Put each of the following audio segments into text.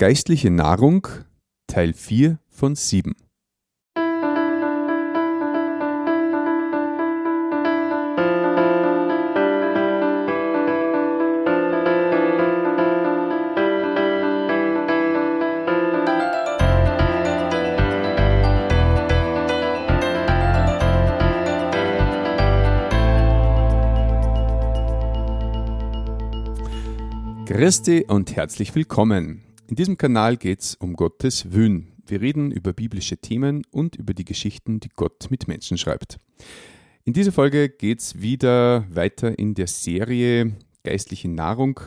Geistliche Nahrung Teil 4 von 7 Christi und herzlich willkommen. In diesem Kanal geht es um Gottes Wün. Wir reden über biblische Themen und über die Geschichten, die Gott mit Menschen schreibt. In dieser Folge geht es wieder weiter in der Serie Geistliche Nahrung,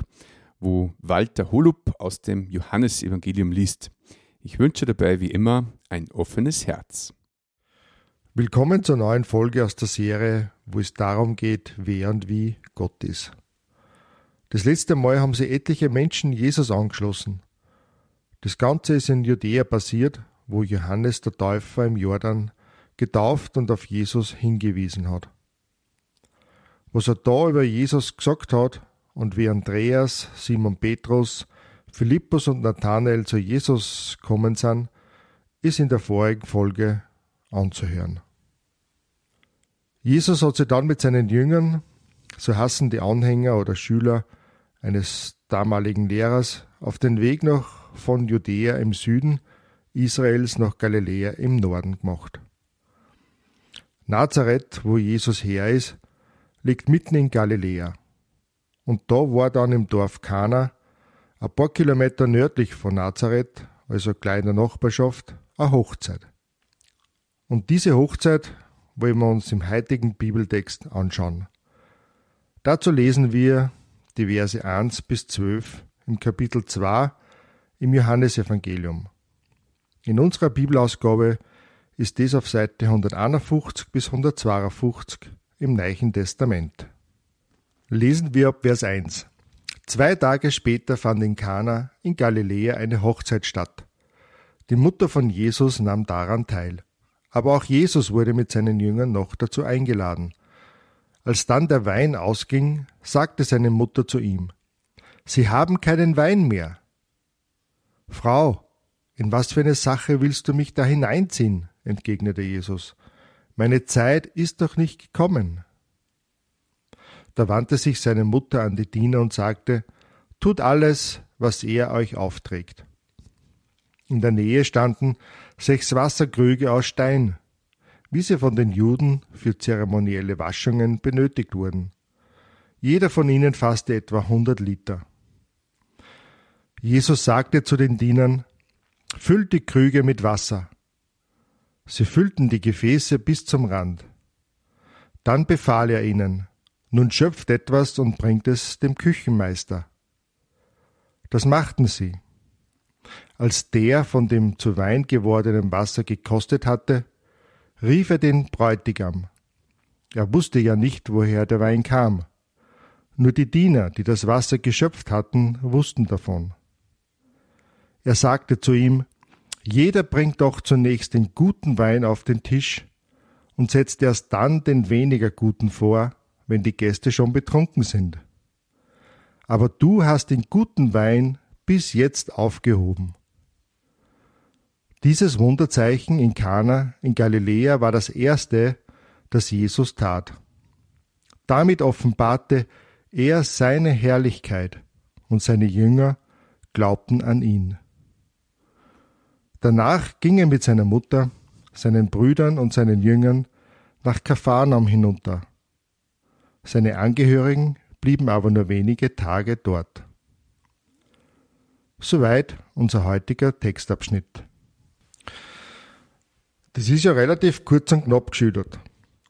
wo Walter Holub aus dem Johannesevangelium liest. Ich wünsche dabei wie immer ein offenes Herz. Willkommen zur neuen Folge aus der Serie, wo es darum geht, wer und wie Gott ist. Das letzte Mal haben sie etliche Menschen Jesus angeschlossen. Das Ganze ist in Judäa passiert, wo Johannes der Täufer im Jordan getauft und auf Jesus hingewiesen hat. Was er da über Jesus gesagt hat und wie Andreas, Simon Petrus, Philippus und Nathanael zu Jesus kommen sind, ist in der vorigen Folge anzuhören. Jesus hat sich dann mit seinen Jüngern, so hassen die Anhänger oder Schüler, eines damaligen Lehrers, auf den Weg noch von Judäa im Süden Israels nach Galiläa im Norden gemacht. Nazareth, wo Jesus her ist, liegt mitten in Galiläa. Und da war dann im Dorf Kana, ein paar Kilometer nördlich von Nazareth, also kleiner Nachbarschaft, eine Hochzeit. Und diese Hochzeit wollen wir uns im heutigen Bibeltext anschauen. Dazu lesen wir die Verse 1 bis 12 im Kapitel 2 im Johannesevangelium. In unserer Bibelausgabe ist dies auf Seite 151 bis 152 im Neuen Testament. Lesen wir ab Vers 1. Zwei Tage später fand in Kana in Galiläa eine Hochzeit statt. Die Mutter von Jesus nahm daran teil. Aber auch Jesus wurde mit seinen Jüngern noch dazu eingeladen. Als dann der Wein ausging, sagte seine Mutter zu ihm, Sie haben keinen Wein mehr. Frau, in was für eine Sache willst du mich da hineinziehen? entgegnete Jesus. Meine Zeit ist doch nicht gekommen. Da wandte sich seine Mutter an die Diener und sagte, Tut alles, was er euch aufträgt. In der Nähe standen sechs Wasserkrüge aus Stein, wie sie von den Juden für zeremonielle Waschungen benötigt wurden. Jeder von ihnen fasste etwa hundert Liter. Jesus sagte zu den Dienern, Füllt die Krüge mit Wasser. Sie füllten die Gefäße bis zum Rand. Dann befahl er ihnen, nun schöpft etwas und bringt es dem Küchenmeister. Das machten sie. Als der von dem zu Wein gewordenen Wasser gekostet hatte, rief er den Bräutigam. Er wusste ja nicht, woher der Wein kam. Nur die Diener, die das Wasser geschöpft hatten, wussten davon. Er sagte zu ihm, Jeder bringt doch zunächst den guten Wein auf den Tisch und setzt erst dann den weniger guten vor, wenn die Gäste schon betrunken sind. Aber du hast den guten Wein bis jetzt aufgehoben. Dieses Wunderzeichen in Kana in Galiläa war das erste, das Jesus tat. Damit offenbarte er seine Herrlichkeit und seine Jünger glaubten an ihn. Danach ging er mit seiner Mutter, seinen Brüdern und seinen Jüngern nach Kapharnaum hinunter. Seine Angehörigen blieben aber nur wenige Tage dort. Soweit unser heutiger Textabschnitt. Das ist ja relativ kurz und knapp geschildert.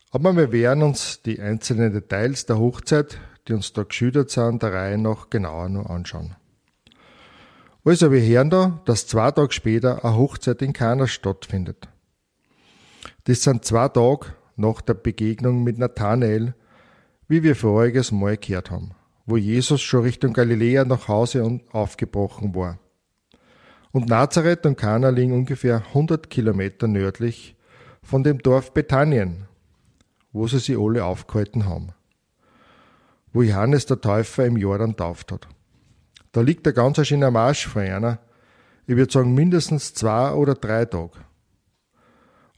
Aber wir werden uns die einzelnen Details der Hochzeit, die uns da geschildert sind, der Reihe nach genauer noch anschauen. Also, wir hören da, dass zwei Tage später eine Hochzeit in Kana stattfindet. Das sind zwei Tage nach der Begegnung mit Nathanael, wie wir voriges Mal gehört haben, wo Jesus schon Richtung Galiläa nach Hause und aufgebrochen war. Und Nazareth und Kana liegen ungefähr 100 Kilometer nördlich von dem Dorf Bethanien, wo sie sich alle aufgehalten haben, wo Johannes der Täufer im Jordan tauft hat. Da liegt ein ganz schöner Marsch von einer, Ich würde sagen mindestens zwei oder drei Tage.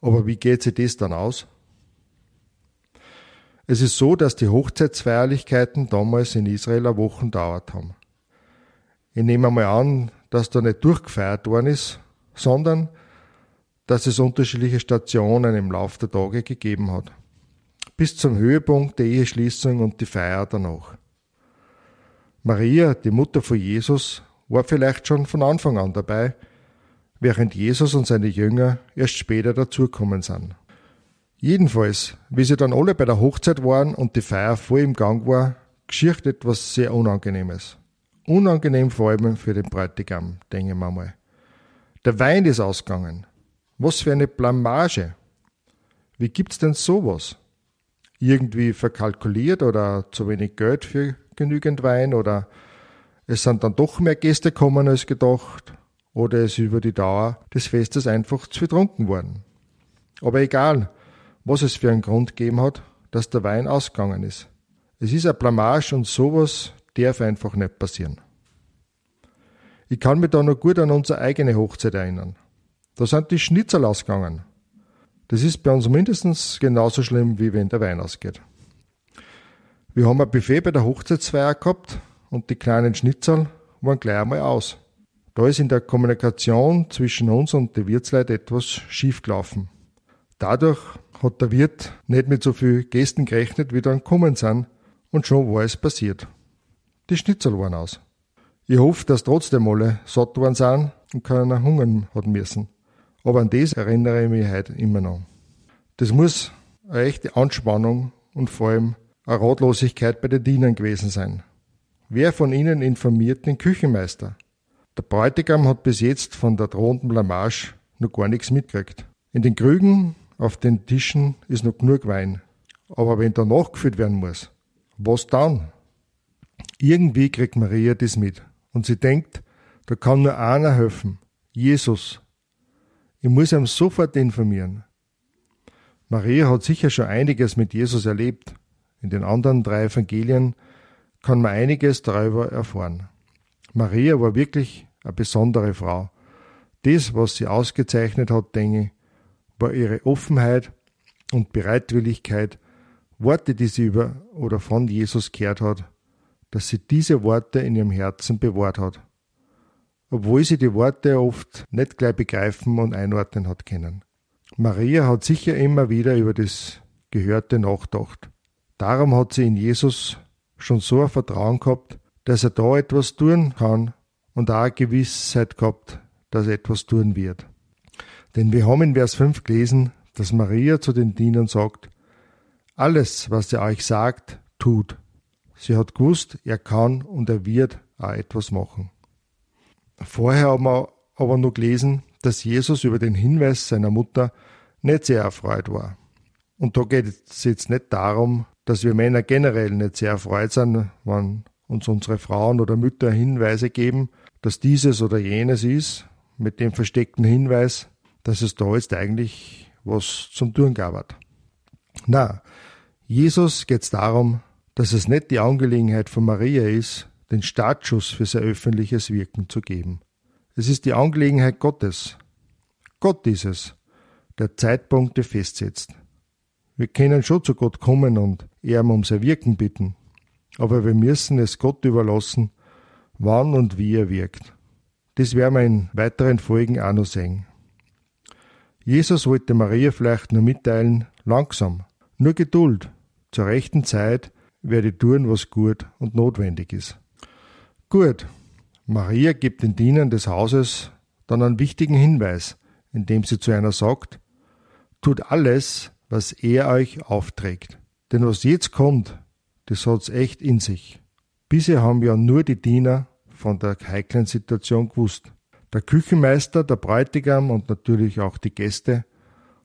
Aber wie geht sich das dann aus? Es ist so, dass die Hochzeitsfeierlichkeiten damals in Israel eine Woche dauert haben. Ich nehme einmal an, dass da nicht durchgefeiert worden ist, sondern dass es unterschiedliche Stationen im Laufe der Tage gegeben hat. Bis zum Höhepunkt der Eheschließung und die Feier danach. Maria, die Mutter von Jesus, war vielleicht schon von Anfang an dabei, während Jesus und seine Jünger erst später dazukommen sind. Jedenfalls, wie sie dann alle bei der Hochzeit waren und die Feier voll im Gang war, geschieht etwas sehr Unangenehmes. Unangenehm vor allem für den Bräutigam, denke ich mal. Der Wein ist ausgegangen. Was für eine Blamage. Wie gibt's denn sowas? Irgendwie verkalkuliert oder zu wenig Geld für genügend Wein oder es sind dann doch mehr Gäste gekommen als gedacht oder es ist über die Dauer des Festes einfach zu betrunken worden. Aber egal, was es für einen Grund gegeben hat, dass der Wein ausgegangen ist. Es ist ein Blamage und sowas darf einfach nicht passieren. Ich kann mich da noch gut an unsere eigene Hochzeit erinnern. Da sind die Schnitzel ausgegangen. Das ist bei uns mindestens genauso schlimm, wie wenn der Wein ausgeht. Wir haben ein Buffet bei der Hochzeitsfeier gehabt und die kleinen Schnitzel waren gleich einmal aus. Da ist in der Kommunikation zwischen uns und den Wirtsleuten etwas schief gelaufen. Dadurch hat der Wirt nicht mit so viel Gästen gerechnet, wie dann kommen sind, und schon war es passiert. Die Schnitzel waren aus. Ich hoffe, dass trotzdem alle satt waren sind und keiner hungern hat müssen. Aber an das erinnere ich mich heute immer noch. Das muss eine echte Anspannung und vor allem Ratlosigkeit bei den Dienern gewesen sein. Wer von ihnen informiert den Küchenmeister? Der Bräutigam hat bis jetzt von der drohenden Blamage noch gar nichts mitgekriegt. In den Krügen auf den Tischen ist noch genug Wein. Aber wenn da nachgefüllt werden muss, was dann? Irgendwie kriegt Maria das mit und sie denkt, da kann nur einer helfen. Jesus. Ich muss ihm sofort informieren. Maria hat sicher schon einiges mit Jesus erlebt in den anderen drei Evangelien kann man einiges darüber erfahren. Maria war wirklich eine besondere Frau. Das, was sie ausgezeichnet hat, denke ich, war ihre Offenheit und Bereitwilligkeit, Worte, die sie über oder von Jesus gehört hat, dass sie diese Worte in ihrem Herzen bewahrt hat. Obwohl sie die Worte oft nicht gleich begreifen und einordnen hat können. Maria hat sicher immer wieder über das Gehörte nachgedacht. Darum hat sie in Jesus schon so ein Vertrauen gehabt, dass er da etwas tun kann und auch eine Gewissheit gehabt, dass er etwas tun wird. Denn wir haben in Vers 5 gelesen, dass Maria zu den Dienern sagt, alles, was er euch sagt, tut. Sie hat gewusst, er kann und er wird auch etwas machen. Vorher haben wir aber noch gelesen, dass Jesus über den Hinweis seiner Mutter nicht sehr erfreut war. Und da geht es jetzt nicht darum, dass wir Männer generell nicht sehr erfreut sind, wenn uns unsere Frauen oder Mütter Hinweise geben, dass dieses oder jenes ist, mit dem versteckten Hinweis, dass es da jetzt eigentlich was zum Tun gab. Na, Jesus geht es darum, dass es nicht die Angelegenheit von Maria ist, den Startschuss für sein öffentliches Wirken zu geben. Es ist die Angelegenheit Gottes. Gott ist es, der Zeitpunkte festsetzt. Wir können schon zu Gott kommen und ihm um sein Wirken bitten, aber wir müssen es Gott überlassen, wann und wie er wirkt. Das werden wir in weiteren Folgen auch noch sehen. Jesus wollte Maria vielleicht nur mitteilen, langsam, nur Geduld, zur rechten Zeit werde ich tun, was gut und notwendig ist. Gut, Maria gibt den Dienern des Hauses dann einen wichtigen Hinweis, indem sie zu einer sagt, tut alles, was er euch aufträgt. Denn was jetzt kommt, das hat's echt in sich. Bisher haben ja nur die Diener von der heiklen Situation gewusst. Der Küchenmeister, der Bräutigam und natürlich auch die Gäste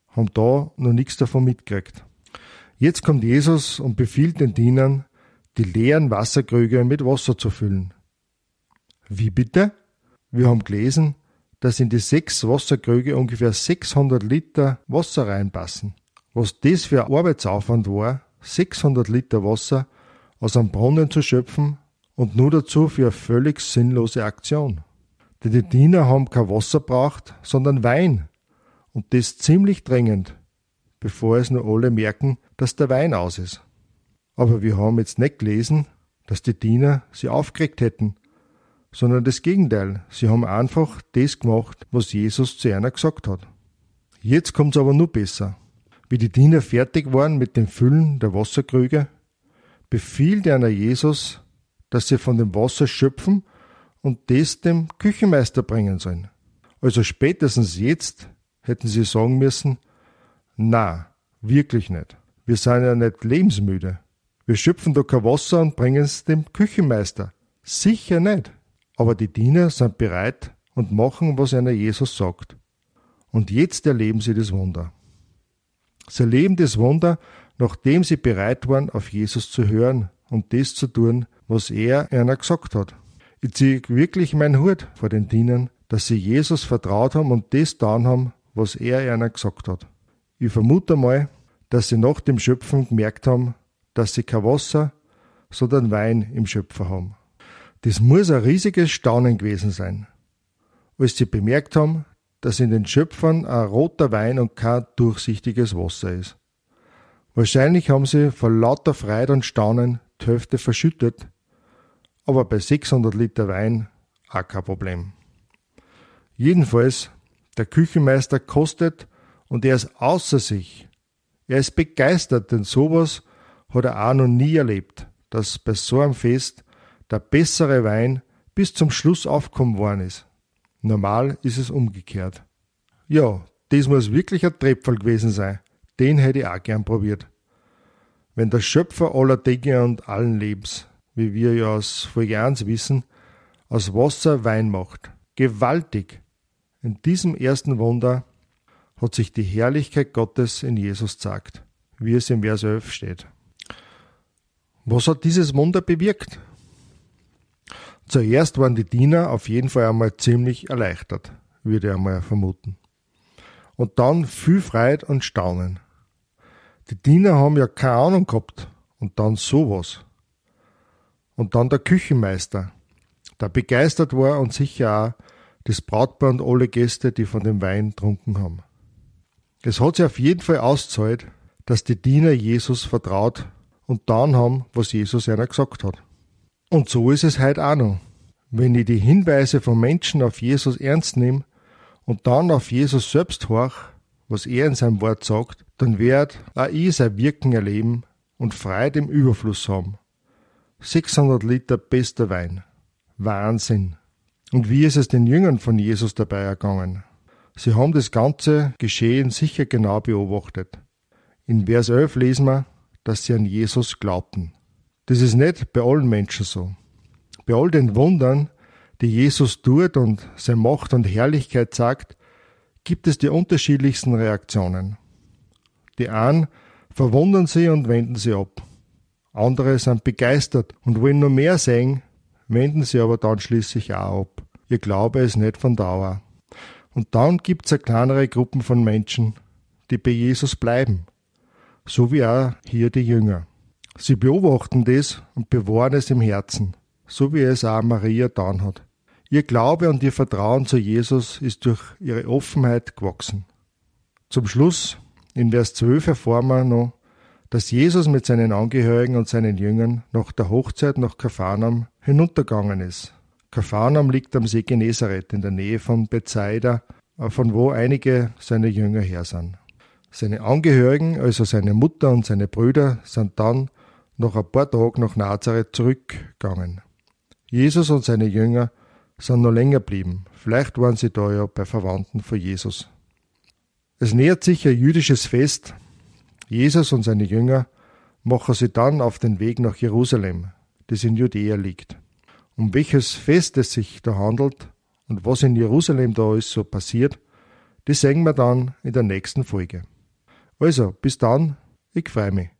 haben da noch nichts davon mitgekriegt. Jetzt kommt Jesus und befiehlt den Dienern, die leeren Wasserkrüge mit Wasser zu füllen. Wie bitte? Wir haben gelesen, dass in die sechs Wasserkrüge ungefähr 600 Liter Wasser reinpassen. Was das für ein Arbeitsaufwand war, 600 Liter Wasser aus einem Brunnen zu schöpfen und nur dazu für eine völlig sinnlose Aktion. Denn die Diener haben kein Wasser braucht, sondern Wein. Und das ziemlich dringend, bevor es nur alle merken, dass der Wein aus ist. Aber wir haben jetzt nicht gelesen, dass die Diener sie aufgeregt hätten, sondern das Gegenteil. Sie haben einfach das gemacht, was Jesus zu einer gesagt hat. Jetzt kommt's aber nur besser. Wie die Diener fertig waren mit dem Füllen der Wasserkrüge, befiehlt einer Jesus, dass sie von dem Wasser schöpfen und das dem Küchenmeister bringen sollen. Also spätestens jetzt hätten sie sagen müssen, na, wirklich nicht. Wir sind ja nicht lebensmüde. Wir schöpfen da kein Wasser und bringen es dem Küchenmeister. Sicher nicht. Aber die Diener sind bereit und machen, was einer Jesus sagt. Und jetzt erleben sie das Wunder. Sie erleben das Wunder, nachdem sie bereit waren, auf Jesus zu hören und das zu tun, was er einer gesagt hat. Ich ziehe wirklich meinen Hut vor den Dienern, dass sie Jesus vertraut haben und das getan haben, was er einer gesagt hat. Ich vermute mal, dass sie nach dem Schöpfen gemerkt haben, dass sie kein Wasser, sondern Wein im Schöpfer haben. Das muss ein riesiges Staunen gewesen sein, als sie bemerkt haben, dass in den Schöpfern ein roter Wein und kein durchsichtiges Wasser ist. Wahrscheinlich haben sie vor lauter Freude und Staunen die Hälfte verschüttet, aber bei 600 Liter Wein auch kein Problem. Jedenfalls, der Küchenmeister kostet und er ist außer sich. Er ist begeistert, denn sowas hat er auch noch nie erlebt, dass bei so einem Fest der bessere Wein bis zum Schluss aufkommen worden ist. Normal ist es umgekehrt. Ja, das muss wirklich ein Trepfel gewesen sein. Den hätte ich auch gern probiert. Wenn der Schöpfer aller Dinge und allen Lebens, wie wir ja aus Folge 1 wissen, aus Wasser Wein macht. Gewaltig. In diesem ersten Wunder hat sich die Herrlichkeit Gottes in Jesus zeigt, wie es im Vers 11 steht. Was hat dieses Wunder bewirkt? Zuerst waren die Diener auf jeden Fall einmal ziemlich erleichtert, würde ich einmal vermuten. Und dann viel Freude und Staunen. Die Diener haben ja keine Ahnung gehabt und dann sowas. Und dann der Küchenmeister, der begeistert war und sicher auch das Brautpaar und alle Gäste, die von dem Wein trunken haben. Es hat sich auf jeden Fall ausgezahlt, dass die Diener Jesus vertraut und dann haben, was Jesus einer gesagt hat. Und so ist es heute auch noch. Wenn ich die Hinweise von Menschen auf Jesus ernst nehme und dann auf Jesus selbst horch, was er in seinem Wort sagt, dann werd auch ich sein Wirken erleben und Freude im Überfluss haben. 600 Liter bester Wein. Wahnsinn. Und wie ist es den Jüngern von Jesus dabei ergangen? Sie haben das ganze Geschehen sicher genau beobachtet. In Vers 11 lesen wir, dass sie an Jesus glaubten. Das ist nicht bei allen Menschen so. Bei all den Wundern, die Jesus tut und seine Macht und Herrlichkeit sagt, gibt es die unterschiedlichsten Reaktionen. Die einen verwundern sie und wenden sie ab. Andere sind begeistert und wollen nur mehr sehen, wenden sie aber dann schließlich auch ab. Ihr Glaube ist nicht von Dauer. Und dann gibt es kleinere Gruppen von Menschen, die bei Jesus bleiben. So wie auch hier die Jünger. Sie beobachten das und bewahren es im Herzen, so wie es auch Maria getan hat. Ihr Glaube und ihr Vertrauen zu Jesus ist durch ihre Offenheit gewachsen. Zum Schluss, in Vers 12 erfahren wir noch, dass Jesus mit seinen Angehörigen und seinen Jüngern nach der Hochzeit nach Kapharnaum hinuntergegangen ist. Kapharnaum liegt am See Genezareth in der Nähe von Bethsaida, von wo einige seiner Jünger her sind. Seine Angehörigen, also seine Mutter und seine Brüder, sind dann noch ein paar Tage nach Nazareth zurückgegangen. Jesus und seine Jünger sind noch länger geblieben. Vielleicht waren sie da ja bei Verwandten von Jesus. Es nähert sich ein jüdisches Fest. Jesus und seine Jünger machen sie dann auf den Weg nach Jerusalem, das in Judäa liegt. Um welches Fest es sich da handelt und was in Jerusalem da alles so passiert, das sehen wir dann in der nächsten Folge. Also, bis dann, ich freue mich.